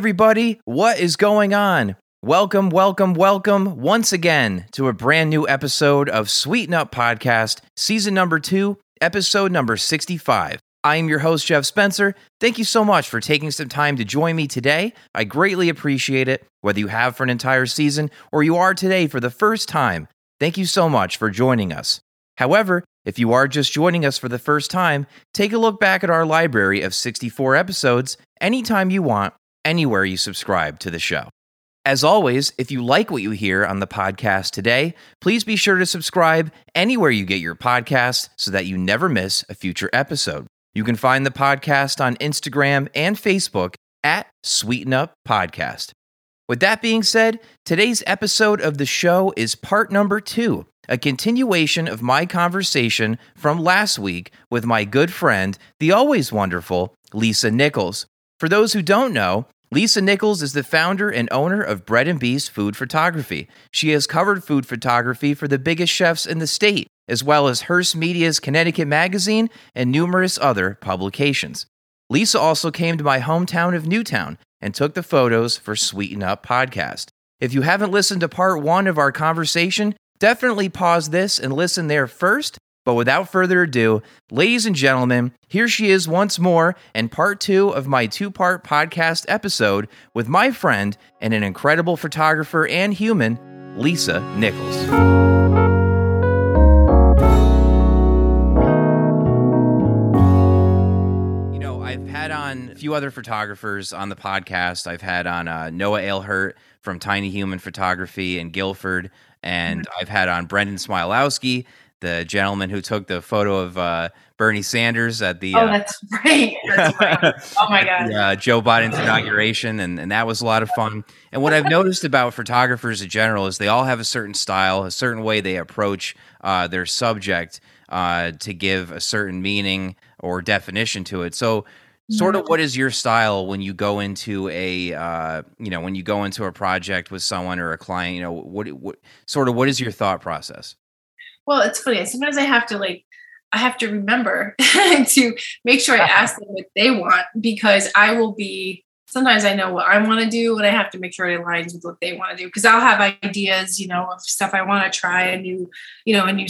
Everybody, what is going on? Welcome, welcome, welcome once again to a brand new episode of Sweeten Up Podcast, season number two, episode number 65. I am your host, Jeff Spencer. Thank you so much for taking some time to join me today. I greatly appreciate it, whether you have for an entire season or you are today for the first time. Thank you so much for joining us. However, if you are just joining us for the first time, take a look back at our library of 64 episodes anytime you want anywhere you subscribe to the show. As always, if you like what you hear on the podcast today, please be sure to subscribe anywhere you get your podcast so that you never miss a future episode. You can find the podcast on Instagram and Facebook at Sweeten Up Podcast. With that being said, today's episode of the show is part number two, a continuation of my conversation from last week with my good friend, the always wonderful Lisa Nichols. For those who don't know, Lisa Nichols is the founder and owner of Bread and Beast Food Photography. She has covered food photography for the biggest chefs in the state, as well as Hearst Media's Connecticut Magazine and numerous other publications. Lisa also came to my hometown of Newtown and took the photos for Sweeten Up podcast. If you haven't listened to part one of our conversation, definitely pause this and listen there first but without further ado, ladies and gentlemen, here she is once more in part two of my two part podcast episode with my friend and an incredible photographer and human, Lisa Nichols. You know, I've had on a few other photographers on the podcast. I've had on uh, Noah Ailhurt from Tiny Human Photography in Guilford, and I've had on Brendan Smialowski the gentleman who took the photo of uh, Bernie Sanders at the oh, uh, that's great. That's great. Oh my god, uh, Joe Biden's inauguration, and, and that was a lot of fun. And what I've noticed about photographers in general is they all have a certain style, a certain way they approach uh, their subject uh, to give a certain meaning or definition to it. So, sort of, what is your style when you go into a uh, you know when you go into a project with someone or a client? You know, what what sort of what is your thought process? Well, it's funny. Sometimes I have to like I have to remember to make sure I ask them what they want because I will be sometimes I know what I want to do and I have to make sure it aligns with what they want to do because I'll have ideas, you know, of stuff I want to try a new, you know, a new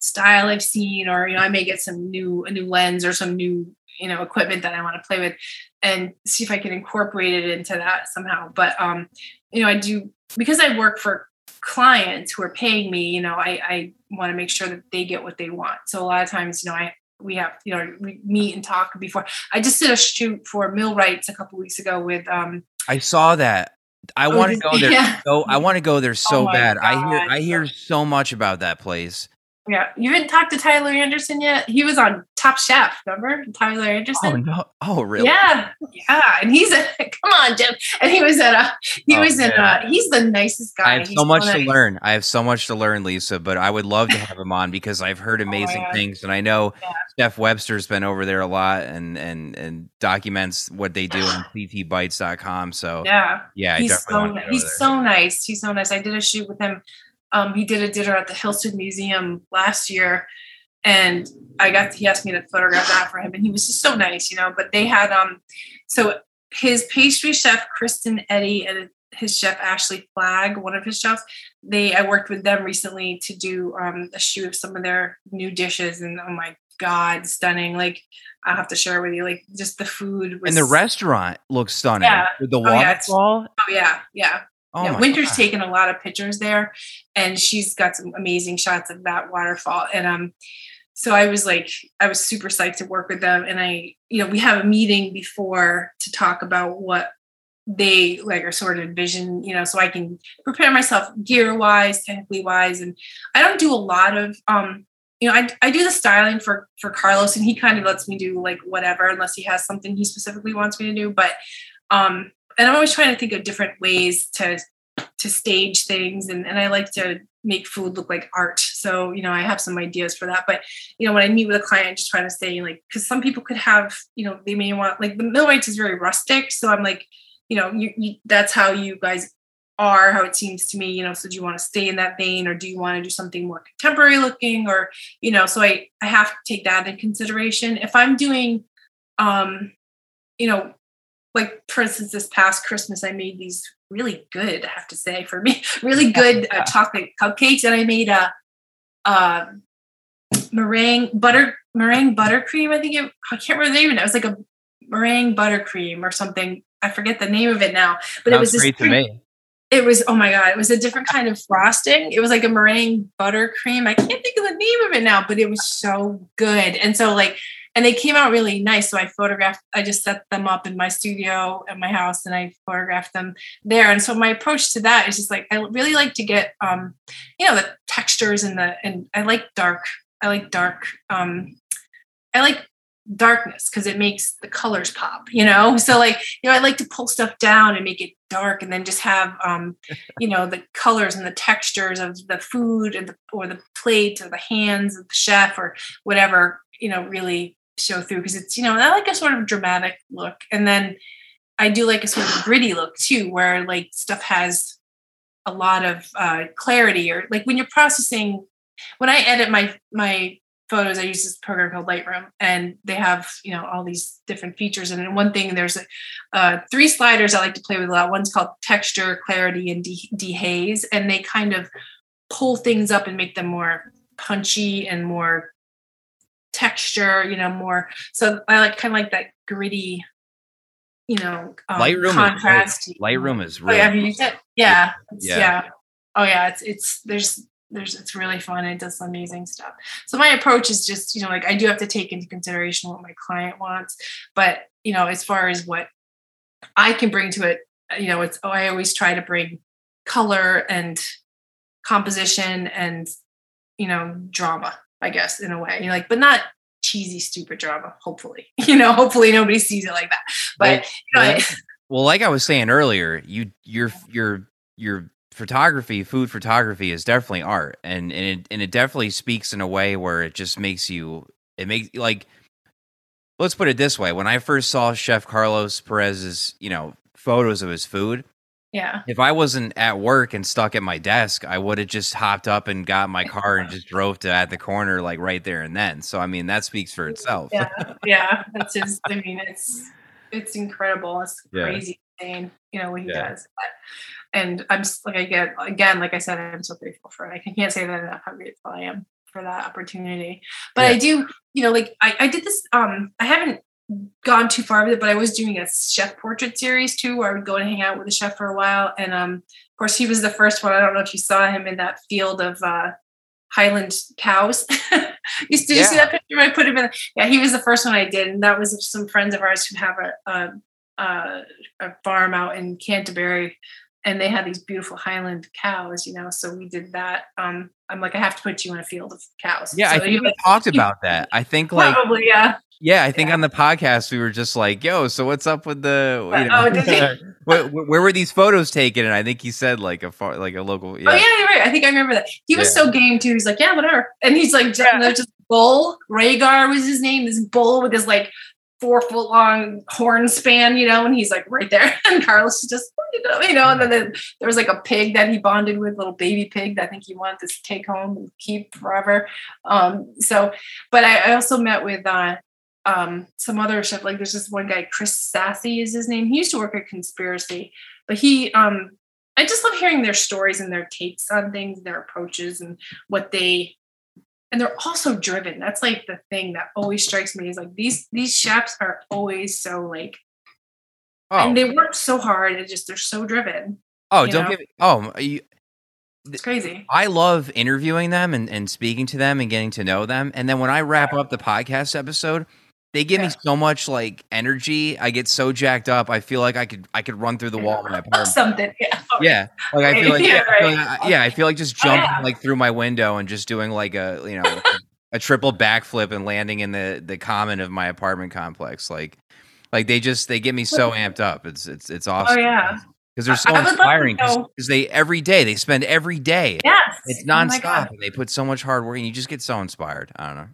style I've seen or you know, I may get some new a new lens or some new, you know, equipment that I want to play with and see if I can incorporate it into that somehow. But um, you know, I do because I work for clients who are paying me, you know, I, I want to make sure that they get what they want. So a lot of times, you know, I we have you know we meet and talk before. I just did a shoot for Millwrights a couple weeks ago with. um I saw that. I oh, want to go there. Yeah. So I want to go there so oh bad. God. I hear I hear so much about that place. Yeah, you haven't talked to Tyler Anderson yet. He was on Top Chef. Remember Tyler Anderson? Oh no! Oh really? Yeah, yeah. And he's a come on, Jim. And he was at a he oh, was in a uh, he's the nicest guy. I have he's so much to learn. I have so much to learn, Lisa. But I would love to have him on because I've heard oh, amazing oh, things, and I know yeah. Steph Webster's been over there a lot and and and documents what they do on ctbites.com. So yeah, yeah, he's so he's so nice. He's so nice. I did a shoot with him um, he did a dinner at the Hill-Stead Museum last year, and I got he asked me to photograph that for him, and he was just so nice, you know. But they had um, so his pastry chef Kristen Eddy and his chef Ashley Flagg, one of his chefs, they I worked with them recently to do um, a shoot of some of their new dishes, and oh my god, stunning! Like I'll have to share with you, like just the food. Was, and the restaurant looks stunning. Yeah. With the waterfall. Oh yeah, oh, yeah, yeah. Oh yeah, Winter's God. taken a lot of pictures there, and she's got some amazing shots of that waterfall. And um, so I was like, I was super psyched to work with them. And I, you know, we have a meeting before to talk about what they like are sort of envision, you know, so I can prepare myself gear wise, technically wise. And I don't do a lot of um, you know, I, I do the styling for for Carlos and he kind of lets me do like whatever unless he has something he specifically wants me to do. But um and I'm always trying to think of different ways to to stage things and, and I like to make food look like art. So, you know, I have some ideas for that. But, you know, when I meet with a client, just trying to say like, because some people could have, you know, they may want like the Millwrights is very rustic. So I'm like, you know, you, you that's how you guys are, how it seems to me, you know, so do you want to stay in that vein or do you want to do something more contemporary looking or, you know, so I, I have to take that in consideration. If I'm doing, um, you know, like for instance, this past Christmas, I made these really good, I have to say, for me, really good uh, chocolate cupcakes, and I made a, a meringue butter meringue buttercream. I think it, I can't remember the name of it. It was like a meringue buttercream or something. I forget the name of it now, but Sounds it was this great to me. It was oh my god! It was a different kind of frosting. It was like a meringue buttercream. I can't think of the name of it now, but it was so good. And so like and they came out really nice. So I photographed, I just set them up in my studio at my house and I photographed them there. And so my approach to that is just like, I really like to get, um, you know, the textures and the, and I like dark, I like dark, um, I like darkness because it makes the colors pop, you know? So like, you know, I like to pull stuff down and make it dark and then just have, um, you know, the colors and the textures of the food and the, or the plate or the hands of the chef or whatever, you know, really show through because it's you know I like a sort of dramatic look, and then I do like a sort of gritty look too, where like stuff has a lot of uh, clarity, or like when you're processing. When I edit my my photos, I use this program called Lightroom, and they have you know all these different features. And one thing, there's uh, three sliders I like to play with a lot. One's called texture, clarity, and de- dehaze, and they kind of pull things up and make them more punchy and more texture, you know, more. So I like kind of like that gritty, you know, um, Lightroom contrast. Is Lightroom is really. Oh, yeah, you said, yeah, yeah, yeah. Oh yeah, it's it's there's there's it's really fun. It does amazing stuff. So my approach is just you know like I do have to take into consideration what my client wants, but you know as far as what I can bring to it, you know, it's oh I always try to bring color and composition and you know drama I guess, in a way. You're like, but not cheesy, stupid drama. Hopefully, you know, hopefully nobody sees it like that. But well, you know, well, like I was saying earlier, you your your your photography, food photography, is definitely art, and and it and it definitely speaks in a way where it just makes you. It makes like. Let's put it this way: when I first saw Chef Carlos Perez's, you know, photos of his food, yeah. If I wasn't at work and stuck at my desk, I would have just hopped up and got my car and just drove to at the corner like right there and then. So I mean that speaks for itself. Yeah. Yeah. That's just I mean it's it's incredible. It's crazy yeah. insane, you know, what he yeah. does. But, and I'm just like I get again, like I said, I'm so grateful for it. I can't say that enough how grateful I am for that opportunity. But yeah. I do, you know, like I, I did this um I haven't gone too far with it, but I was doing a chef portrait series too, where I would go and hang out with the chef for a while. And um, of course, he was the first one. I don't know if you saw him in that field of uh, Highland cows. you, did yeah. you see that picture? I put him in. Yeah, he was the first one I did, and that was some friends of ours who have a, a, a, a farm out in Canterbury, and they had these beautiful Highland cows. You know, so we did that. Um, I'm like, I have to put you in a field of cows. Yeah, so I think we talked about that. I think like probably yeah. Yeah, I think yeah. on the podcast we were just like, "Yo, so what's up with the? You know, oh, where, where, were these photos taken?" And I think he said like a far, like a local. Yeah. Oh yeah, you're right. I think I remember that. He was yeah. so game too. He's like, "Yeah, whatever," and he's like, just, yeah. just bull Rhaegar was his name. This bull with his like four foot long horn span, you know, and he's like right there. And Carlos just, you know, and then there was like a pig that he bonded with, little baby pig that I think he wanted to take home and keep forever. Um, so, but I, I also met with uh, um, some other chef. Like there's this one guy, Chris Sassy is his name. He used to work at Conspiracy, but he, um, I just love hearing their stories and their takes on things, their approaches, and what they. And they're also driven. That's like the thing that always strikes me is like these these chefs are always so like, oh. and they work so hard. And just they're so driven. Oh, don't know? give. Oh, you, it's crazy. I love interviewing them and, and speaking to them and getting to know them. And then when I wrap up the podcast episode, they give yeah. me so much like energy. I get so jacked up. I feel like I could I could run through the wall of my apartment. Something, yeah. Yeah, like I feel like yeah, I feel like, yeah, I feel like just jumping oh, yeah. like through my window and just doing like a you know a triple backflip and landing in the the common of my apartment complex. Like like they just they get me so amped up. It's it's it's oh, awesome. Oh yeah. Because they're so inspiring. Because they every day they spend every day. Yes, it's oh nonstop, oh and they put so much hard work, and you just get so inspired. I don't know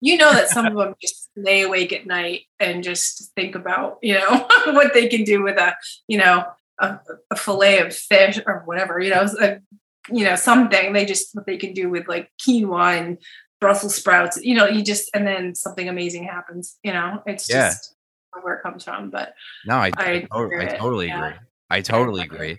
you know that some of them just lay awake at night and just think about you know what they can do with a you know a, a fillet of fish or whatever you know a, you know something they just what they can do with like quinoa and brussels sprouts you know you just and then something amazing happens you know it's yeah. just where it comes from, but no, I I, I, totally yeah. agree. I totally agree.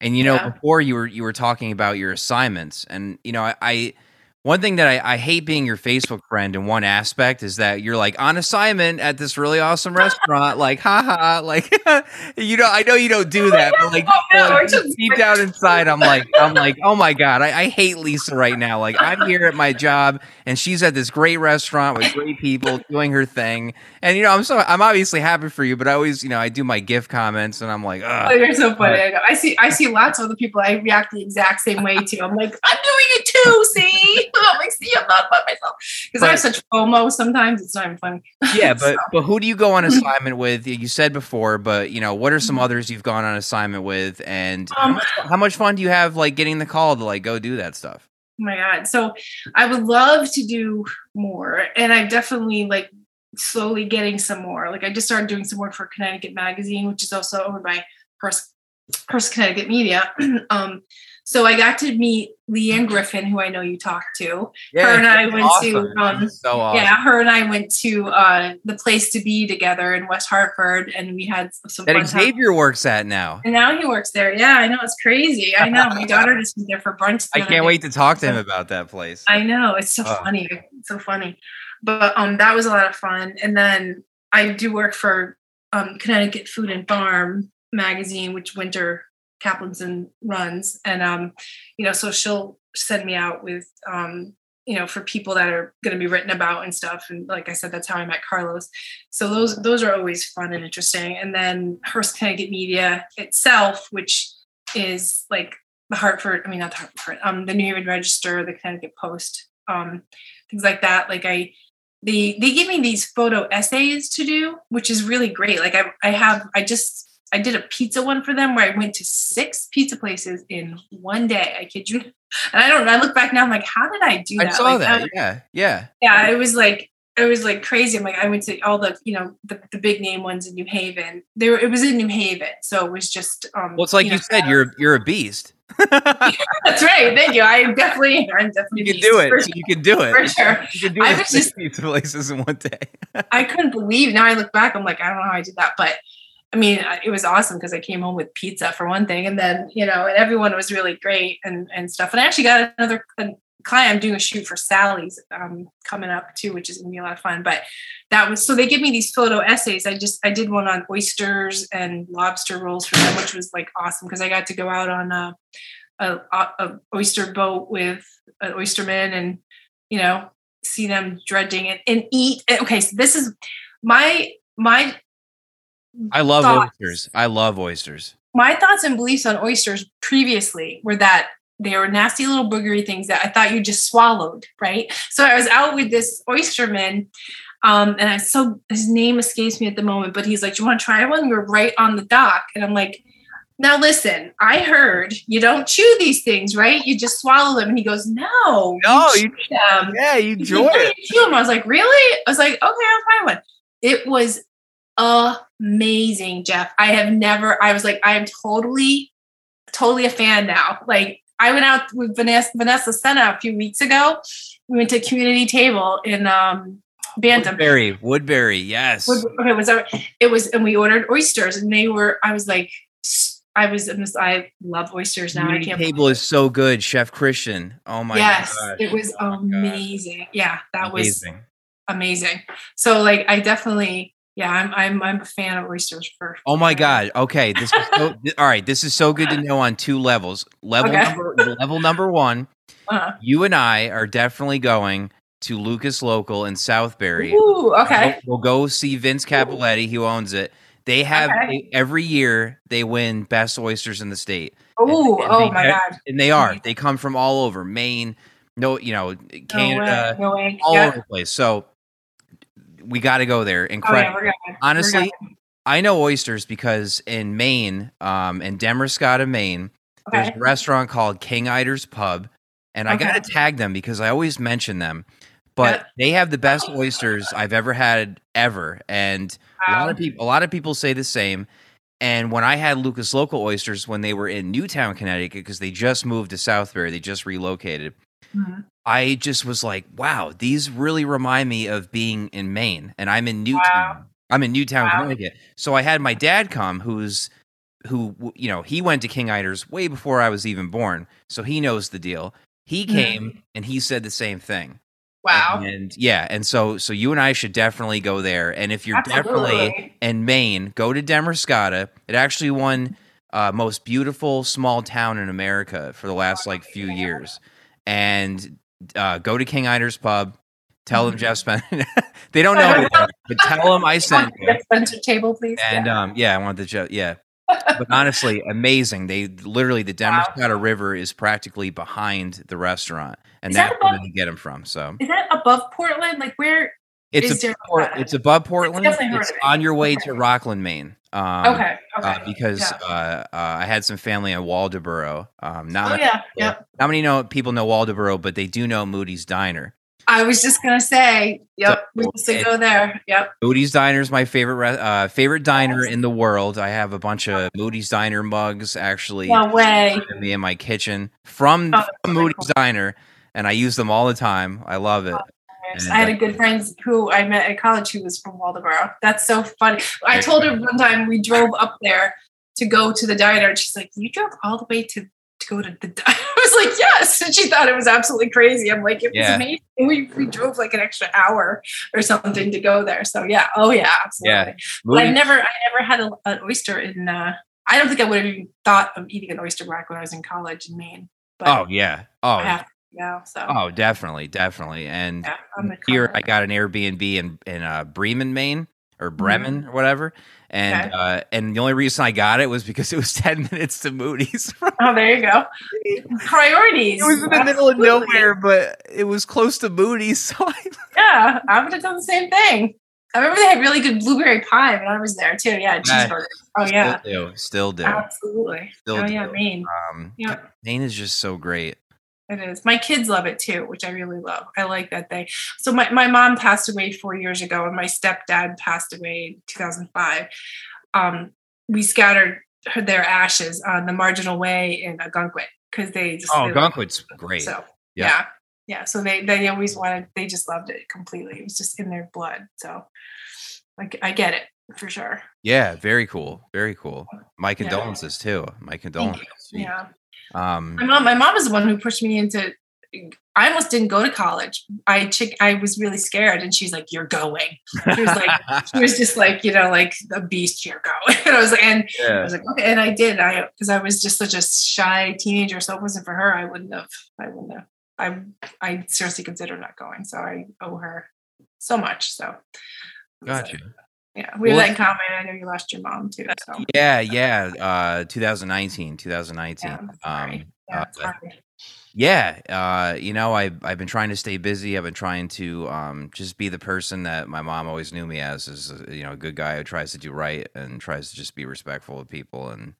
And you know, yeah. before you were you were talking about your assignments, and you know, I, I one thing that I, I, hate being your Facebook friend in one aspect is that you're like on assignment at this really awesome restaurant, like haha, like you know I know you don't do oh, that, but like, oh, like deep down inside, I'm like I'm like oh my god, I, I, hate Lisa right now. Like I'm here at my job and she's at this great restaurant with great people doing her thing, and you know I'm so I'm obviously happy for you, but I always you know I do my gift comments and I'm like oh you're so funny. I, I see I see lots of other people I react the exact same way too. I'm like I'm doing it too. See. I'm like, see, I'm not by myself because I have such FOMO. Sometimes it's not even funny. Yeah, but so. but who do you go on assignment with? You said before, but you know, what are some mm-hmm. others you've gone on assignment with, and um, how, much, how much fun do you have like getting the call to like go do that stuff? Oh my god! So I would love to do more, and I'm definitely like slowly getting some more. Like I just started doing some work for Connecticut Magazine, which is also owned by Hearst, Hearst Connecticut Media. um, so I got to meet Leanne Griffin, who I know you talked to. Yeah, her and I went awesome. to um, so awesome. yeah, her and I went to uh, the place to be together in West Hartford, and we had some. That Xavier time. works at now, and now he works there. Yeah, I know it's crazy. I know my daughter just went there for brunch. I can't wait to talk to him about that place. I know it's so oh. funny, it's so funny, but um, that was a lot of fun. And then I do work for um, Connecticut Food and Farm magazine, which Winter Caplanson runs. And, um, you know, so she'll send me out with, um, you know, for people that are going to be written about and stuff. And like I said, that's how I met Carlos. So those, those are always fun and interesting. And then Hearst Connecticut Media itself, which is like the Hartford, I mean, not the Hartford, um, the New Haven Register, the Connecticut Post, um, things like that. Like I, they, they give me these photo essays to do, which is really great. Like I, I have, I just I did a pizza one for them where I went to six pizza places in one day. I kid you. And I don't know. I look back now, I'm like, how did I do that? I saw like, that. yeah. Yeah. Yeah. It was like, it was like crazy. I'm like, I went to all the, you know, the, the big name ones in New Haven. There, it was in New Haven, so it was just. um Well, it's like you, you know, said, you're you're a beast. That's right. Thank you. I am definitely, I'm definitely. You can do it. Sure. You can do it for sure. You can do I was just pizza places in one day. I couldn't believe. Now I look back, I'm like, I don't know how I did that, but I mean, it was awesome because I came home with pizza for one thing, and then you know, and everyone was really great and and stuff. And I actually got another client. I'm doing a shoot for Sally's um, coming up too, which is gonna be a lot of fun. But that was so they give me these photo essays. I just I did one on oysters and lobster rolls for them, which was like awesome because I got to go out on a, a, a oyster boat with an oysterman and you know see them dredging and, and eat. Okay, so this is my my I love thoughts. oysters. I love oysters. My thoughts and beliefs on oysters previously were that they were nasty little boogery things that I thought you just swallowed, right? So I was out with this oysterman, um, and I so his name escapes me at the moment, but he's like, "Do you want to try one?" We are right on the dock, and I'm like, "Now listen, I heard you don't chew these things, right? You just swallow them." And he goes, "No, no, you, chew you them. Yeah, you enjoy it. chew them." I was like, "Really?" I was like, "Okay, I'll try one." It was amazing, Jeff. I have never, I was like, I am totally, totally a fan now. Like, I went out with Vanessa, Vanessa Senna a few weeks ago. We went to community table in um, Bantam. Woodbury, Woodbury, yes. Wood, okay, was that, it was, and we ordered oysters, and they were. I was like, I was, I love oysters now. Community I can't. Table is so good, Chef Christian. Oh my God. yes, gosh. it was oh amazing. Yeah, that amazing. was amazing. So like, I definitely yeah, I'm I'm I'm a fan of oysters for. Oh my god! Okay, this is so, all right. This is so good to know on two levels. Level okay. number level number one, uh-huh. you and I are definitely going to Lucas Local in Southbury. Ooh, okay. We'll, we'll go see Vince Capoletti, who owns it. They have okay. every year they win best oysters in the state. Ooh, and, and oh my god! And they are. They come from all over Maine, no, you know, Canada, no way. No way. all over the place. So we got to go there. Incredible. Oh, yeah, Honestly, I know oysters because in Maine, um, in Damariscotta, Maine, okay. there's a restaurant called King Eider's Pub, and okay. I got to tag them because I always mention them. But yeah. they have the best oysters I've ever had ever, and wow. a lot of people, a lot of people say the same. And when I had Lucas Local oysters when they were in Newtown, Connecticut, because they just moved to Southbury, they just relocated. Mm-hmm. I just was like, wow, these really remind me of being in Maine, and I'm in Newtown. Wow. I'm in Newtown, wow. Connecticut. So I had my dad come, who's who you know he went to King Eider's way before I was even born, so he knows the deal. He came mm-hmm. and he said the same thing. Wow. And, and, yeah, and so so you and I should definitely go there. And if you're Absolutely. definitely in Maine, go to Damariscotta. It actually won uh, most beautiful small town in America for the last like few years. And uh, go to King Eider's Pub. Tell them Jeff spent. they don't know, but tell them I sent you. Spencer table, please. And yeah. um, yeah, I want the Jeff. Yeah, but honestly, amazing. They literally the Damariscotta wow. River is practically behind the restaurant, and is that's that above, where they get them from. So is that above Portland? Like where? It's a, Port, it's above Portland. It's, it's on your way okay. to Rockland, Maine. Um, okay. okay. Uh, because yeah. uh, uh, I had some family in Waldoboro. Um, not oh, many, yeah. Not many know people know Waldoboro, but they do know Moody's Diner. I was just gonna say, yep, so, we used to go there. Yep. Moody's Diner is my favorite uh, favorite diner in the world. I have a bunch of Moody's Diner mugs actually. No way. Me in my kitchen from, oh, from Moody's cool. Diner, and I use them all the time. I love it. I had a uh, good friend who I met at college who was from Waldoboro. That's so funny. I told her one time we drove up there to go to the diner, and she's like, "You drove all the way to to go to the diner." I was like, yes. And she thought it was absolutely crazy. I'm like, it was yeah. amazing. We, we drove like an extra hour or something to go there. So yeah. Oh yeah, absolutely. Yeah. But I never, I never had a, an oyster in, uh, I don't think I would have even thought of eating an oyster back when I was in college in Maine. But oh yeah. Oh yeah. Yeah, so. Oh, definitely, definitely. And yeah, here I got an Airbnb in in uh, Bremen, Maine, or Bremen, mm-hmm. or whatever and okay. uh, and the only reason I got it was because it was ten minutes to Moody's. oh, there you go. Priorities. It was in the Absolutely. middle of nowhere, but it was close to Moody's, so I yeah, I would have done the same thing. I remember they had really good blueberry pie when I was there too. Yeah, cheeseburgers. Oh yeah, still do. Still do. Absolutely. Still oh do. yeah, Maine. Um, yeah. Maine is just so great. It is. My kids love it too, which I really love. I like that they. So my, my mom passed away four years ago, and my stepdad passed away in 2005. Um, we scattered their ashes on the marginal way in Ogunquit because they just. Oh, Ogunquit's great. So yep. yeah, yeah. So they they always wanted. They just loved it completely. It was just in their blood. So, like, I get it for sure. Yeah, very cool. Very cool. My condolences yeah. too. My condolences. Yeah. Um, my mom, my mom is the one who pushed me into. I almost didn't go to college. I chick, I was really scared, and she's like, "You're going." She was like, she was just like, you know, like the beast. You're going. And I was like, and yeah. I was like, okay, and I did. I because I was just such a shy teenager, so it wasn't for her, I wouldn't have. I wouldn't have. I I seriously considered not going. So I owe her so much. So gotcha. Yeah, we well, have that in common. I know you lost your mom too. So. Yeah, yeah. Uh, 2019, 2019. Yeah, um, yeah, uh, yeah uh, you know, I I've been trying to stay busy. I've been trying to um, just be the person that my mom always knew me as, is you know, a good guy who tries to do right and tries to just be respectful of people and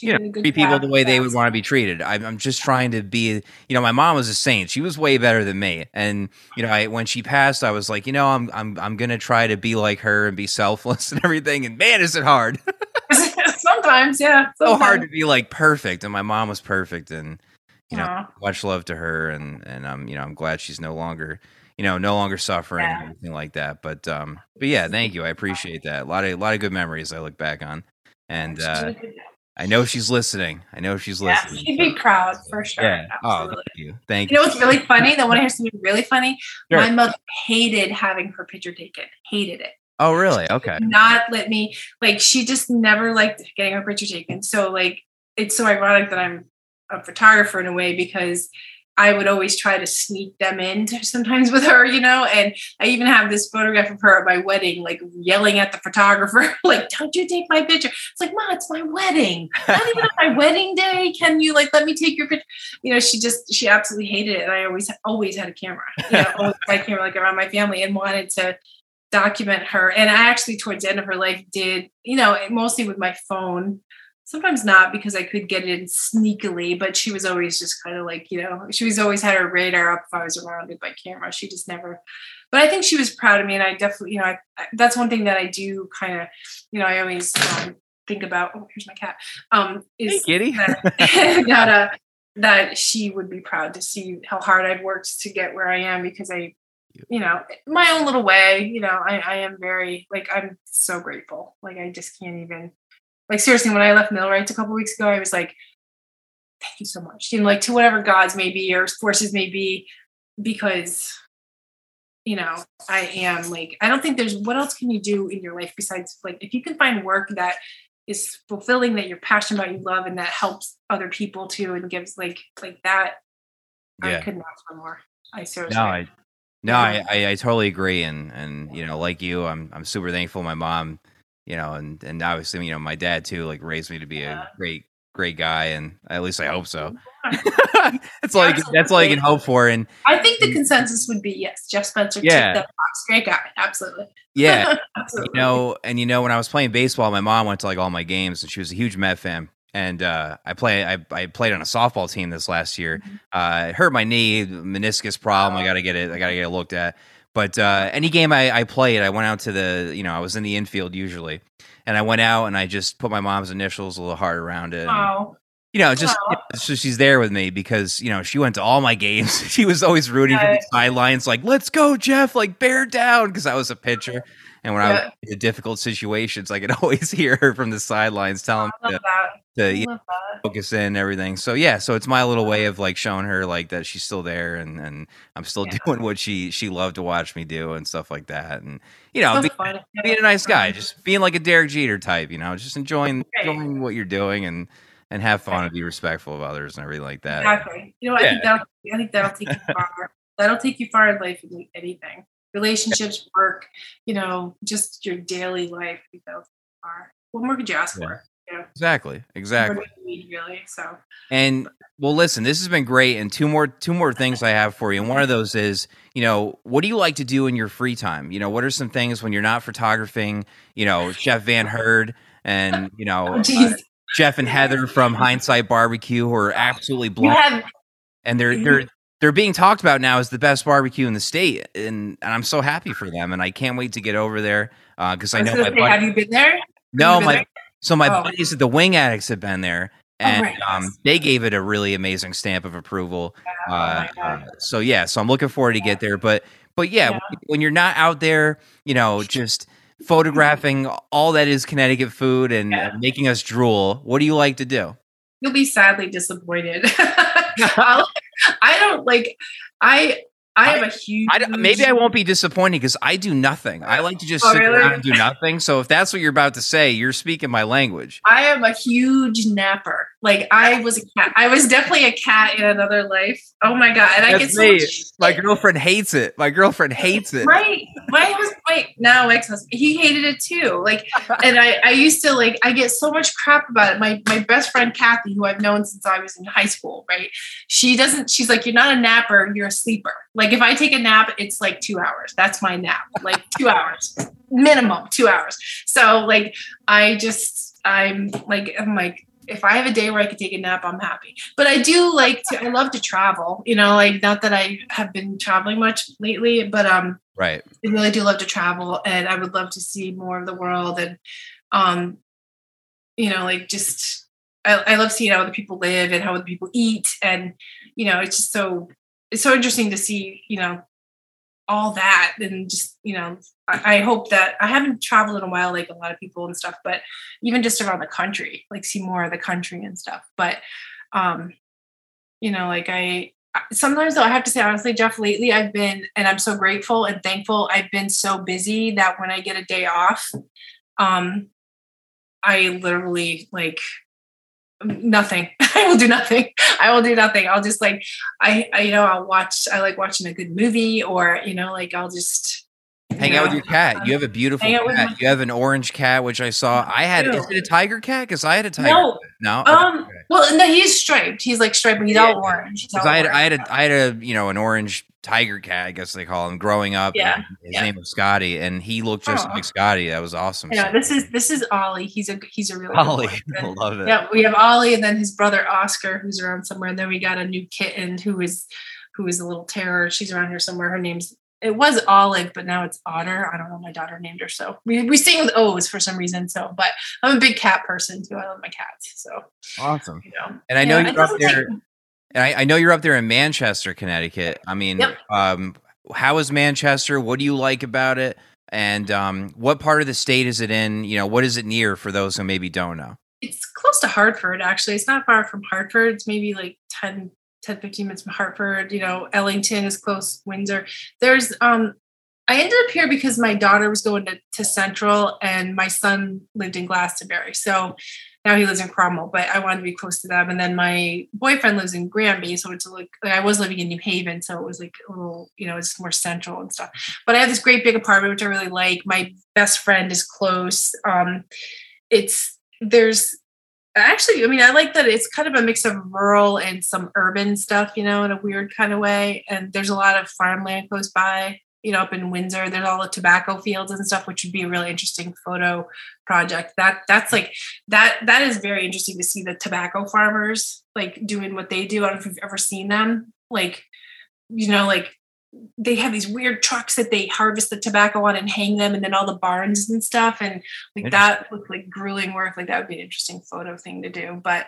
you know, treat people the way they would want to be treated. I'm, I'm, just trying to be, you know, my mom was a saint. She was way better than me. And, you know, I, when she passed, I was like, you know, I'm, I'm, I'm going to try to be like her and be selfless and everything. And man, is it hard. sometimes. Yeah. Sometimes. So hard to be like perfect. And my mom was perfect. And, you know, Aww. much love to her. And, and I'm, you know, I'm glad she's no longer, you know, no longer suffering yeah. or anything like that. But, um, but yeah, thank you. I appreciate that. A lot of, a lot of good memories I look back on. And, uh, I know she's listening. I know she's yeah, listening. She'd be proud for sure. Yeah. Oh, thank you. Thank you. You know what's really funny? The one I hear something really funny. Sure. My mother hated having her picture taken. Hated it. Oh, really? Okay. Not let me like. She just never liked getting her picture taken. So like, it's so ironic that I'm a photographer in a way because I would always try to sneak them in sometimes with her, you know. And I even have this photograph of her at my wedding, like yelling at the photographer, like, "Don't you take my picture?" It's like, "Ma, it's my wedding. Not even on my wedding day. Can you like let me take your picture?" You know, she just she absolutely hated it, and I always always had a camera, you know, always had a camera like around my family, and wanted to document her. And I actually, towards the end of her life, did you know mostly with my phone sometimes not because I could get in sneakily, but she was always just kind of like, you know, she was always had her radar up if I was surrounded by camera. She just never, but I think she was proud of me. And I definitely, you know, I, that's one thing that I do kind of, you know, I always um, think about, oh, here's my cat, um, is hey, kitty. that, that, uh, that she would be proud to see how hard I've worked to get where I am because I, you know, my own little way, you know, I, I am very like I'm so grateful. Like I just can't even like seriously, when I left Millwrights a couple weeks ago, I was like, thank you so much. You know, like to whatever gods may be or forces may be, because you know, I am like, I don't think there's what else can you do in your life besides like if you can find work that is fulfilling that you're passionate about, you love, and that helps other people too and gives like like that. Yeah. I couldn't ask for more. I seriously. No, I, no, I, I, I totally agree, and and you know, like you, I'm I'm super thankful. My mom, you know, and and obviously, you know, my dad too, like raised me to be yeah. a great great guy, and at least I hope so. that's like that's all you can hope for. And I think the consensus would be yes, Jeff Spencer. Yeah, the box, great guy, absolutely. Yeah, absolutely. You know, and you know, when I was playing baseball, my mom went to like all my games, and she was a huge Met fan and uh, I play. I, I played on a softball team this last year. Mm-hmm. Uh, I hurt my knee, meniscus problem. I got to get it. I got to get it looked at. But uh, any game I, I, played, I went out to the. You know, I was in the infield usually, and I went out and I just put my mom's initials a little hard around it. And, you know, just you know, so she's there with me because you know she went to all my games. she was always rooting for the sidelines, like "Let's go, Jeff!" Like bear down because I was a pitcher. And when yeah. I was in difficult situations, I could always hear her from the sidelines telling me to, to you know, focus in and everything. So yeah, so it's my little way uh-huh. of like showing her like that she's still there and and I'm still yeah. doing what she she loved to watch me do and stuff like that. And you know, be, being a nice guy, just being like a Derek Jeter type, you know, just enjoying enjoying what you're doing and and have fun and be respectful of others and everything like that. Exactly. You know, I think that I think that'll take you far. that'll take you far in life in anything relationships, work, you know, just your daily life. you are. What more could you ask yeah. for? Yeah. Exactly. Exactly. Need, really. So. And well, listen, this has been great. And two more, two more things I have for you. And one of those is, you know, what do you like to do in your free time? You know, what are some things when you're not photographing? You know, Chef Van Herd and you know, oh, uh, Jeff and Heather from Hindsight Barbecue who are absolutely blown. Have- and they're they're they're being talked about now as the best barbecue in the state, and, and I'm so happy for them, and I can't wait to get over there because uh, I, I know my. Say, buddy- have you been there? no, been my there? so my oh. buddies at the Wing Addicts have been there, oh, and oh, right. um, they gave it a really amazing stamp of approval. Oh, uh, uh, so yeah, so I'm looking forward to get there, but but yeah, yeah. when you're not out there, you know, just photographing all that is Connecticut food and, yeah. and making us drool, what do you like to do? You'll be sadly disappointed. I don't like I I have a huge. I, maybe I won't be disappointed because I do nothing. I like to just oh, sit really? around and do nothing. So if that's what you're about to say, you're speaking my language. I am a huge napper. Like I was a cat. I was definitely a cat in another life. Oh my god! And that's I get so my girlfriend hates it. My girlfriend hates it. Right. My husband. Wait. Now ex husband. He hated it too. Like, and I I used to like I get so much crap about it. My my best friend Kathy, who I've known since I was in high school. Right. She doesn't. She's like, you're not a napper. You're a sleeper. Like if I take a nap, it's like two hours. That's my nap, like two hours minimum, two hours. So like I just I'm like I'm like if I have a day where I could take a nap, I'm happy. But I do like to I love to travel. You know, like not that I have been traveling much lately, but um right. I really do love to travel and I would love to see more of the world and um you know like just I, I love seeing how other people live and how other people eat and you know it's just so it's so interesting to see, you know, all that and just, you know, I, I hope that I haven't traveled in a while like a lot of people and stuff, but even just around the country, like see more of the country and stuff. But um, you know, like I sometimes though I have to say honestly, Jeff, lately I've been and I'm so grateful and thankful. I've been so busy that when I get a day off, um, I literally like nothing i will do nothing i will do nothing. I'll just like I, I, you know i'll watch i like watching a good movie or you know like i'll just hang out with your cat. You have a beautiful cat. you have an orange cat which i saw. I had is it a tiger cat? Because i had a tiger no, no? um okay. well no he's striped. He's like striped but he's yeah. all orange because i had i had a i had a you know an orange tiger cat, I guess they call him, growing up. Yeah. His yeah. name was Scotty, and he looked just oh. like Scotty. That was awesome. Yeah, this is this is Ollie. He's a he's a really Ollie. I love it. Yeah, we have Ollie, and then his brother Oscar, who's around somewhere, and then we got a new kitten who is who is a little terror. She's around here somewhere. Her name's it was Olive, but now it's Otter. I don't know. My daughter named her so. We we sing with O's for some reason. So, but I'm a big cat person too. I love my cats. So awesome. You know, and I know yeah, you're up there. Take, and I, I, know you're up there in Manchester, Connecticut. I mean, yep. um, how is Manchester? What do you like about it? And um, what part of the state is it in? You know, what is it near for those who maybe don't know? It's close to Hartford, actually. It's not far from Hartford. It's maybe like 10, 10 15 minutes from Hartford. You know, Ellington is close, Windsor. There's, um, I ended up here because my daughter was going to, to Central and my son lived in Glastonbury. So now he lives in Cromwell, but I wanted to be close to them. And then my boyfriend lives in Granby, so it's like, like I was living in New Haven, so it was like a little, you know, it's more central and stuff. But I have this great big apartment which I really like. My best friend is close. Um, it's there's actually, I mean, I like that it's kind of a mix of rural and some urban stuff, you know, in a weird kind of way. And there's a lot of farmland close by you know, up in Windsor, there's all the tobacco fields and stuff, which would be a really interesting photo project. That that's like that that is very interesting to see the tobacco farmers like doing what they do. I don't know if you've ever seen them. Like, you know, like they have these weird trucks that they harvest the tobacco on and hang them and then all the barns and stuff. And like that looked like grueling work. Like that would be an interesting photo thing to do. But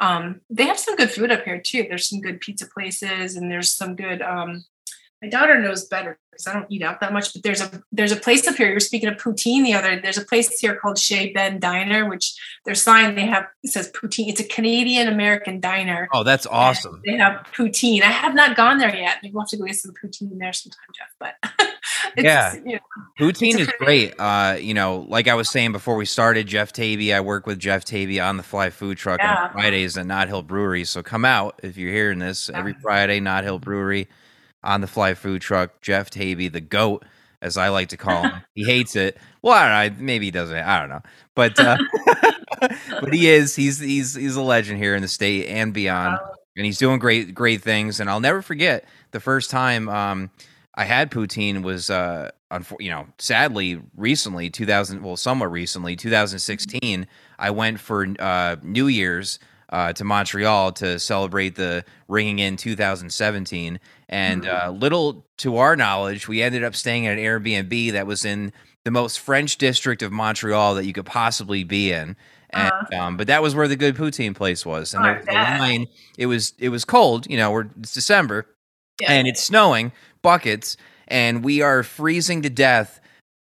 um they have some good food up here too. There's some good pizza places and there's some good um my daughter knows better because I don't eat out that much. But there's a there's a place up here. You're speaking of poutine the other. There's a place here called Chez Ben Diner, which their sign they have it says poutine. It's a Canadian American diner. Oh, that's awesome. They have poutine. I have not gone there yet. Maybe we'll have to go get some poutine there sometime, Jeff. But yeah, you know, poutine is great. Uh, you know, like I was saying before we started, Jeff Taby. I work with Jeff Taby on the Fly Food Truck yeah. on Fridays at Nod Hill Brewery. So come out if you're hearing this every Friday, Nod Hill Brewery on the fly food truck. Jeff Taby, the goat, as I like to call him. he hates it. Well, I don't know. Maybe he doesn't. I don't know. But uh, but he is. He's he's he's a legend here in the state and beyond. And he's doing great great things. And I'll never forget the first time um, I had poutine was uh, you know sadly recently 2000 well somewhat recently 2016 I went for uh, New Year's uh, to Montreal to celebrate the ringing in 2017 and mm-hmm. uh, little to our knowledge, we ended up staying at an Airbnb that was in the most French district of Montreal that you could possibly be in. And, uh-huh. um, but that was where the good poutine place was, and there was a line. It was it was cold, you know. We're it's December, yeah. and it's snowing buckets, and we are freezing to death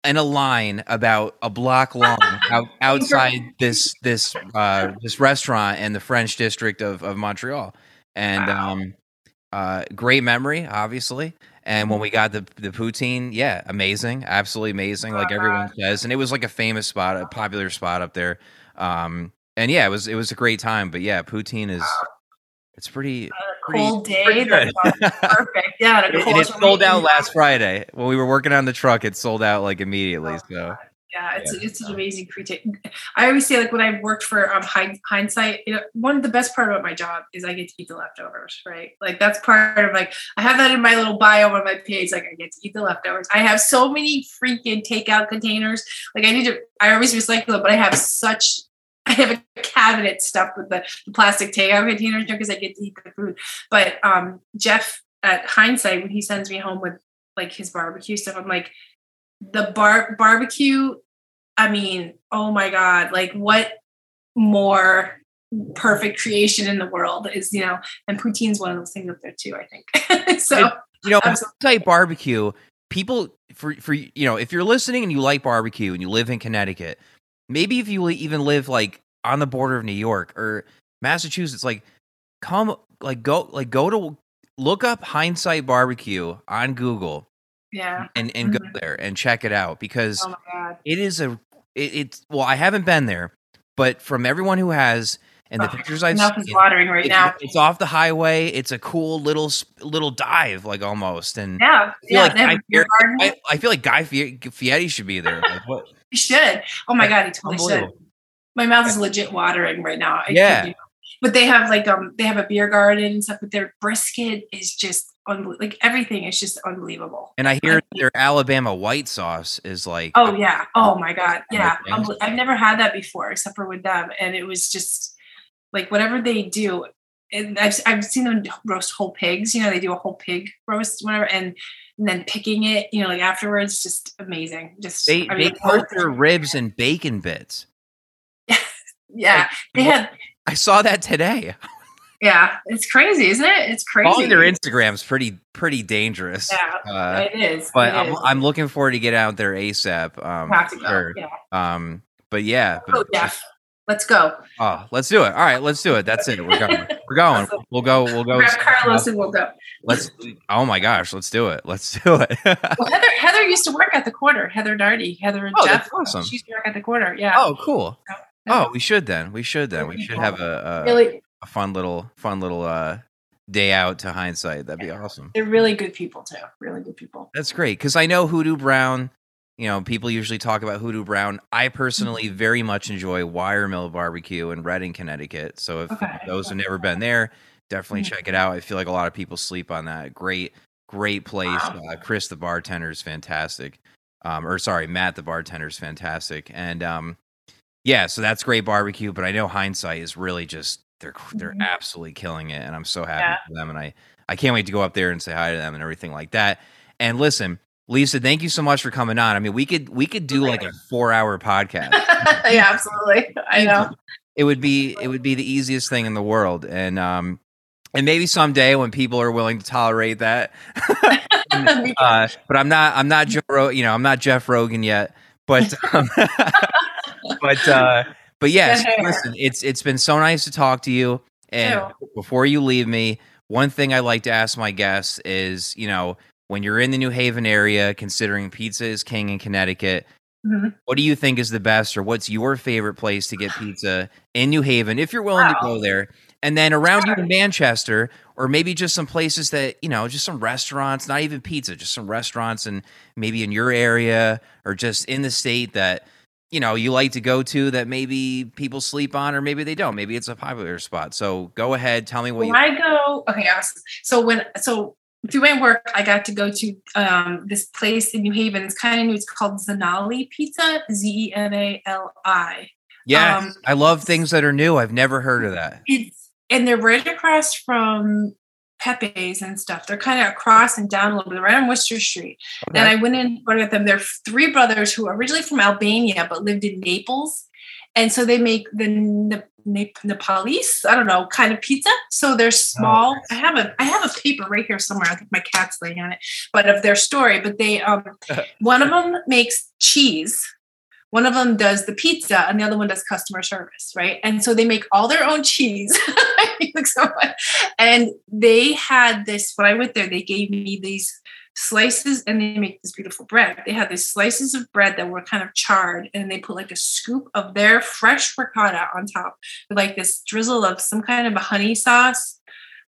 in a line about a block long out, outside this this uh, this restaurant in the French district of, of Montreal, and wow. um, uh, great memory, obviously. And when mm-hmm. we got the the poutine, yeah, amazing, absolutely amazing, like everyone uh-huh. says. And it was like a famous spot, a popular spot up there. Um, and yeah, it was it was a great time. But yeah, poutine is it's pretty, pretty cold day. Pretty perfect. Yeah, it, it sold out last Friday when we were working on the truck. It sold out like immediately. Oh, so yeah, it's yeah. it's an amazing creative. I always say like when I worked for um hindsight, you know, one of the best part about my job is I get to eat the leftovers, right? Like that's part of like I have that in my little bio on my page. Like I get to eat the leftovers. I have so many freaking takeout containers. Like I need to. I always recycle it, but I have such. I have a cabinet stuffed with the, the plastic takeout. Containers because I get to eat the food. But um Jeff at hindsight when he sends me home with like his barbecue stuff, I'm like the bar barbecue i mean oh my god like what more perfect creation in the world is you know? And poutine's one of those things up there too i think. So you know type barbecue people for for you know if you're listening and you like barbecue and you live in connecticut maybe if you even live like on the border of new york or massachusetts like come like go like go to look up hindsight barbecue on google yeah and and mm-hmm. go there and check it out because oh it is a it, it's well i haven't been there but from everyone who has and the oh, pictures I've seen, is watering right it, now. It's off the highway. It's a cool little little dive, like almost. And yeah, yeah. Like I, I, I, feel like Guy Fieri should be there. Like, what? he should. Oh my god, he totally should. My mouth is legit watering right now. I yeah. But they have like um they have a beer garden and stuff. But their brisket is just like everything is just unbelievable. And I hear their Alabama white sauce is like oh yeah, oh my god, yeah. I've never had that before except for with them, and it was just like whatever they do. And I've I've seen them roast whole pigs. You know, they do a whole pig roast, whatever, and and then picking it, you know, like afterwards, just amazing. Just they I mean, they coat their ribs and bacon bits. yeah, they had. I saw that today. Yeah, it's crazy, isn't it? It's crazy. Following their Instagram's pretty pretty dangerous. Yeah, uh, it is. But it I'm, is. I'm looking forward to get out there ASAP. Um, have to go. sure. Yeah. Um, but yeah, but Oh, Jeff, let's go. oh, let's do it. All right, let's do it. That's it. We're going. We're going. Awesome. We'll go. We'll go. Grab Carlos and we'll go. Let's. Oh my gosh, let's do it. Let's do it. Well, Heather, Heather used to work at the quarter. Heather Darty, Heather and Oh, Jeff. that's awesome. She used to work at the quarter. Yeah. oh, cool. Yeah. Oh, we should then. We should then. We should have a, a, really, a fun little fun little uh day out to hindsight. That'd be awesome. they're really good people too. Really good people. That's great because I know Hoodoo Brown. You know, people usually talk about Hoodoo Brown. I personally Mm-hmm. very much enjoy Wire Mill Barbecue in Redding, Connecticut. So if Okay. those have never been there, definitely Mhm. check it out. I feel like a lot of people sleep on that. Great, great place. Wow. Uh, Chris the bartender is fantastic. Um, or sorry, Matt the bartender is fantastic. And um, yeah, so that's great barbecue. But I know hindsight is really just they're they're Mhm. absolutely killing it, and I'm so happy Yeah. for them. And I I can't wait to go up there and say hi to them and everything like that. And listen, Lisa, thank you so much for coming on. I mean, we could we could do like a four hour podcast. yeah, absolutely. I know. It would be it would be the easiest thing in the world, and um, and maybe someday when people are willing to tolerate that. uh, but I'm not I'm not Joe Ro- you know I'm not Jeff Rogan yet, but um, but uh, but yes, hair. listen, it's it's been so nice to talk to you. And before you leave me, one thing I like to ask my guests is, you know, when you're in the New Haven area, considering pizza is king in Connecticut, Mhm. what do you think is the best, or what's your favorite place to get pizza in New Haven, if you're willing to go there? And then around you in Manchester, or maybe just some places that, you know, just some restaurants, not even pizza, just some restaurants and maybe in your area or just in the state that, you know, you like to go to that maybe people sleep on or maybe they don't. Maybe it's a popular spot. So go ahead, tell me what When you I go, okay, awesome. So when so through my work, I got to go to um, this place in New Haven. It's kind of new. It's called Zeneli Pizza, Z E N A L I. Yeah, um, I love things that are new. I've never heard of that. It's and they're right across from Pepe's and stuff. They're kind of across and down a little bit, right on Wooster Street. And I went in and ordered them. They're three brothers who are originally from Albania but lived in Naples. And so they make the Ne- Ne- Nepalese, I don't know, kind of pizza. So they're small. I have a I have a paper right here somewhere. I think my cat's laying on it, but of their story. But they um one of them makes cheese. One of them does the pizza, and the other one does customer service, right? And so they make all their own cheese. And they had this when I went there, they gave me these slices and they make this beautiful bread. They had these slices of bread that were kind of charred, and they put like a scoop of their fresh ricotta on top with like this drizzle of some kind of a honey sauce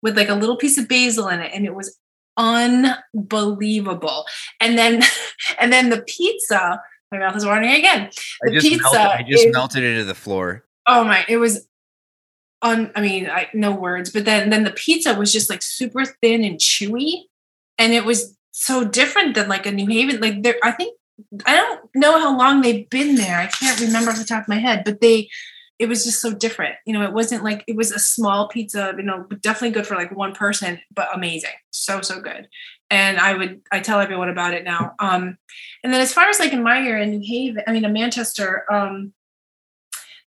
with like a little piece of basil in it. And it was unbelievable. And then and then the pizza, my mouth is watering again. I The just, pizza melted, I just melted it to the floor. Oh my, it was on I mean, I no words, but then then the pizza was just like super thin and chewy. And it was so different than like a New Haven. Like there I think I don't know how long they've been there. I can't remember off the top of my head, but they it was just so different. You know, it wasn't like it was a small pizza, you know, definitely good for like one person, but amazing. So, so good. And I would I tell everyone about it now. Um, and then as far as like in my area in New Haven, I mean in Manchester, um,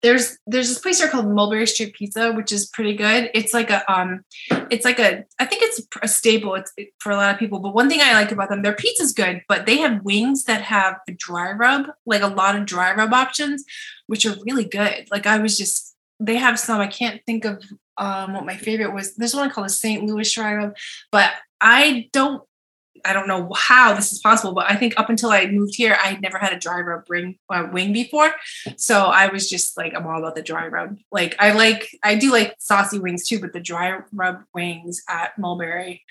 there's there's this place here called Mulberry Street Pizza, which is pretty good. It's like a um, it's like a I think it's a staple. It's for a lot of people. But one thing I like about them, their pizza's good, but they have wings that have a dry rub, like a lot of dry rub options, which are really good. Like I was just they have some. I can't think of um what my favorite was. There's one called a St. Louis dry rub, but I don't I don't know how this is possible, but I think up until I moved here, I had never had a dry rub ring, uh, wing before. So I was just like, I'm all about the dry rub. Like I like, I do like saucy wings too, but the dry rub wings at Mulberry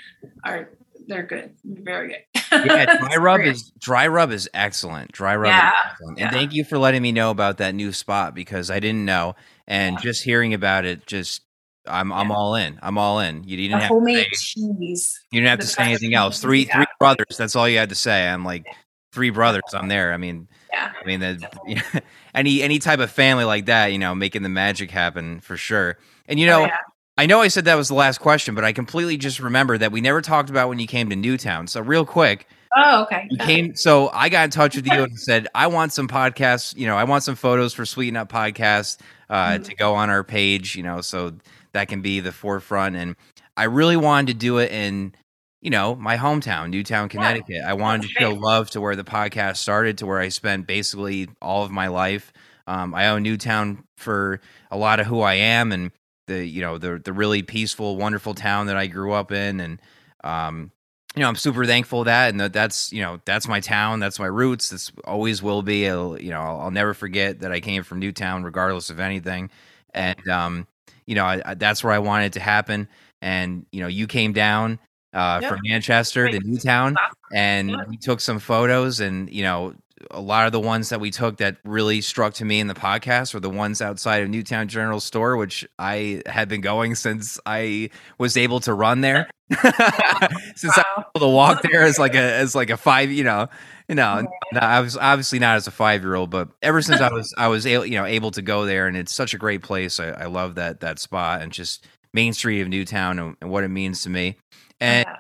are they're good, very good. Yeah, dry rub is dry rub is excellent. Dry rub Yeah, is excellent. And yeah. thank you for letting me know about that new spot because I didn't know. And Yeah. just hearing about it, just I'm I'm all in. I'm all in. You didn't a have to homemade say, cheese. you didn't have the to say anything else. Three three brothers. That's all you had to say. I'm like three brothers. I'm there. I mean, Yeah. I mean that any any type of family like that, you know, making the magic happen for sure. And you know, Oh, yeah. I know I said that was the last question, but I completely just remember that we never talked about when you came to Newtown. So real quick, Oh, okay. you came so I got in touch with you and said, I want some podcasts, you know, I want some photos for Sweeten Up Podcast uh Mhm. to go on our page, you know, so that can be the forefront. And I really wanted to do it in, you know, my hometown, Newtown, Connecticut. Yeah, I wanted to show love to where the podcast started, to where I spent basically all of my life. Um, I own Newtown for a lot of who I am and the, you know, the the really peaceful, wonderful town that I grew up in. And um, you know, I'm super thankful that, and that that's, you know, that's my town, that's my roots. This always will be. It'll, you know, I'll, I'll, never forget that I came from Newtown, regardless of anything. And, um, you know, I, I, that's where I wanted it to happen. And you know, you came down uh, yep. from Manchester to Newtown, and yep. we took some photos, and you know, a lot of the ones that we took that really struck to me in the podcast were the ones outside of Newtown General Store, which I had been going since I was able to run there. since wow. I was able to walk there as like a as like a five, you know, you know, I was obviously not as a five year old, but ever since I was I was able, you know able to go there, and it's such a great place. I, I love that that spot and just Main Street of Newtown and, and what it means to me. And yeah.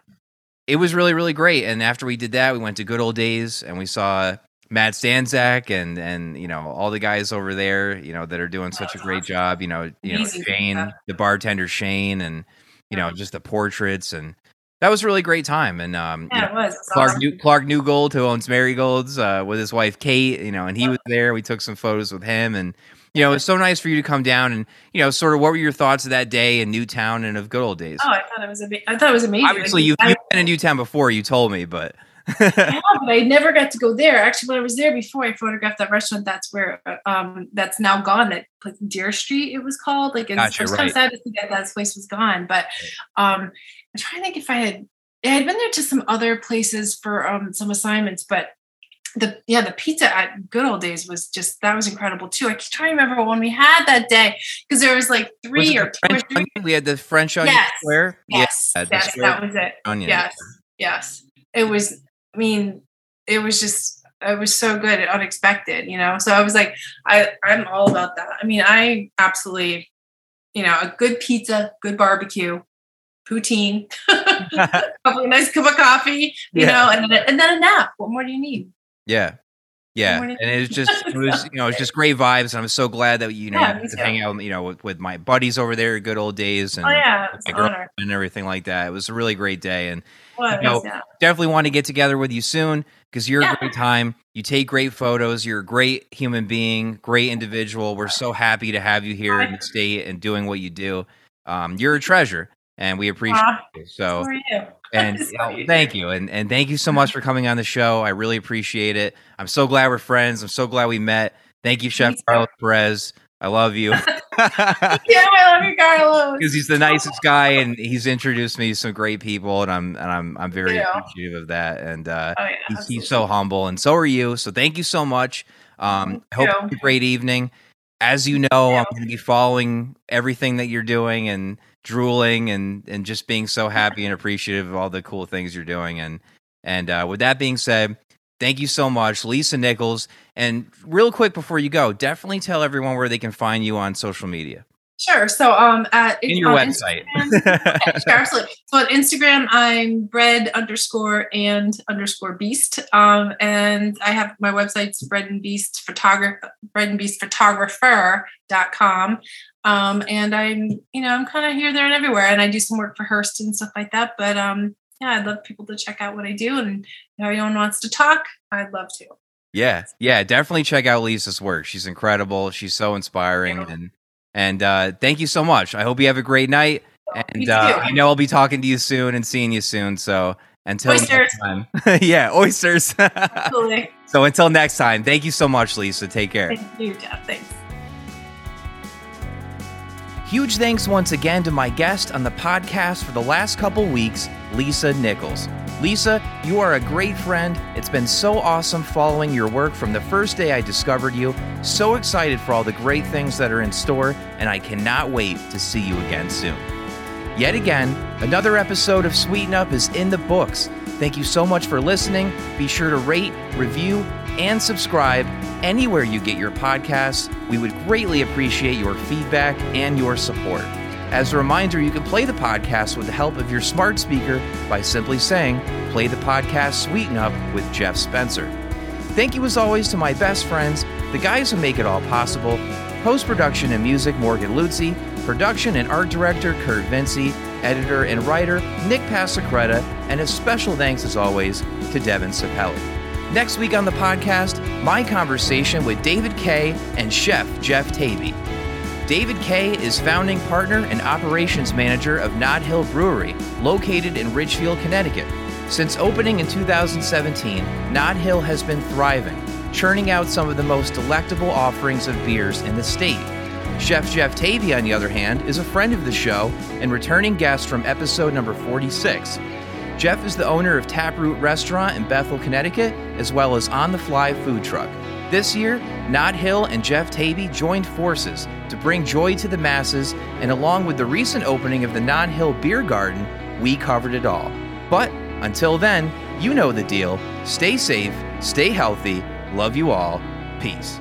it was really really great. And after we did that, we went to Good Old Days and we saw Matt Stanzak and and you know all the guys over there, you know that are doing such a great job. You know, you know Shane, the bartender Shane, and you know just the portraits and that was a really great time. And um, yeah, you know, it was. Clark awesome. New, Clark Newgold, who owns Marigolds, uh, with his wife Kate, you know, and he was there. We took some photos with him, and you know, it was so nice for you to come down and you know, sort of what were your thoughts of that day in Newtown and of good old days? Oh, I thought it was I thought it was amazing. Obviously, you've, you've been in Newtown before. You told me, but yeah, but I never got to go there. Actually, when I was there before, I photographed that restaurant. That's where um that's now gone. That like Deer Street, it was called. Like it's gotcha, right. kind of sad to see that that place was gone. But um, I'm trying to think if I had I had been there to some other places for um some assignments, but the yeah the pizza at good old days was just that was incredible too i try to remember when we had that day because there was like three was or two or three. we had the french onion yes. square yes yeah, yes that was it onion. yes yes it was I mean, it was just it was so good and unexpected, you know. So I was like, I I'm all about that. I mean, I absolutely, you know, a good pizza, good barbecue, poutine, a nice cup of coffee, you yeah. know, and then, and then a nap. What more do you need? Yeah. Yeah, and it was just it was you know it was just great vibes, and I'm so glad that you know yeah, to hang out you know with, with my buddies over there, good old days, oh, and oh, yeah, my girlfriend and everything like that. It was a really great day, and was, you know, yeah. definitely want to get together with you soon because you're yeah. a great time. You take great photos. You're a great human being, great individual. We're so happy to have you here in the state and doing what you do. Um, you're a treasure, and we appreciate uh, you. So, you. and you know, thank you, and and thank you so much for coming on the show. I really appreciate it. I'm so glad we're friends. I'm so glad we met. Thank you, Chef Carlos Perez. I love you. yeah, I love you, Carlos. Because he's the nicest guy, and he's introduced me to some great people, and I'm and I'm I'm very yeah. appreciative of that. And uh, oh, yeah, he's, he's, so humble, and so are you. So thank you so much. Um, I hope you have a great evening. As you know, I'm going to be following everything that you're doing and drooling and and just being so happy and appreciative of all the cool things you're doing. And and uh, with that being said, Thank you so much, Lisa Nichols. And real quick before you go, definitely tell everyone where they can find you on social media. Sure. So um at in your website. sure, absolutely. So on Instagram, I'm bread underscore and underscore beast. Um and I have my website's bread and beast photographer bread and beast photographer.com. Um and I'm, you know, I'm kind of here, there, and everywhere. And I do some work for Hearst and stuff like that. But um yeah, I'd love people to check out what I do. And if anyone wants to talk, I'd love to. Yeah, yeah, definitely check out Lisa's work. She's incredible. She's so inspiring, and and uh, thank you so much. I hope you have a great night, and uh, I know I'll be talking to you soon and seeing you soon. So until oysters. next time, yeah, oysters. Absolutely. so until next time, thank you so much, Lisa. Take care. Thank you, Jeff. Thanks. Huge thanks once again to my guest on the podcast for the last couple weeks, Lisa Nichols. Lisa, you are a great friend. It's been so awesome following your work from the first day I discovered you. So excited for all the great things that are in store, and I cannot wait to see you again soon. Yet again, another episode of Sweeten Up is in the books. Thank you so much for listening. Be sure to rate, review, and subscribe anywhere you get your podcasts. We would greatly appreciate your feedback and your support. As a reminder, you can play the podcast with the help of your smart speaker by simply saying, Play the podcast Sweeten Up with Jeff Spencer. Thank you as always to my best friends, the guys who make it all possible post production and music Morgan Luzzi, production and art director Kurt Vinci, editor and writer Nick Pasacreta, and a special thanks as always to Devin Sapelli. Next week on the podcast, my conversation with David Kay and chef Jeff Taibe. David Kay is founding partner and operations manager of Nod Hill Brewery, located in Ridgefield, Connecticut. Since opening in 2017, Nod Hill has been thriving, churning out some of the most delectable offerings of beers in the state. Chef Jeff Taibe, on the other hand, is a friend of the show and returning guest from episode number 46. Jeff is the owner of Taproot Restaurant in Bethel, Connecticut, as well as On the Fly Food Truck. This year, Nod Hill and Jeff Taibe joined forces to bring joy to the masses, and along with the recent opening of the Nod Hill Beer Garden, we covered it all. But until then, you know the deal. Stay safe, stay healthy, love you all, peace.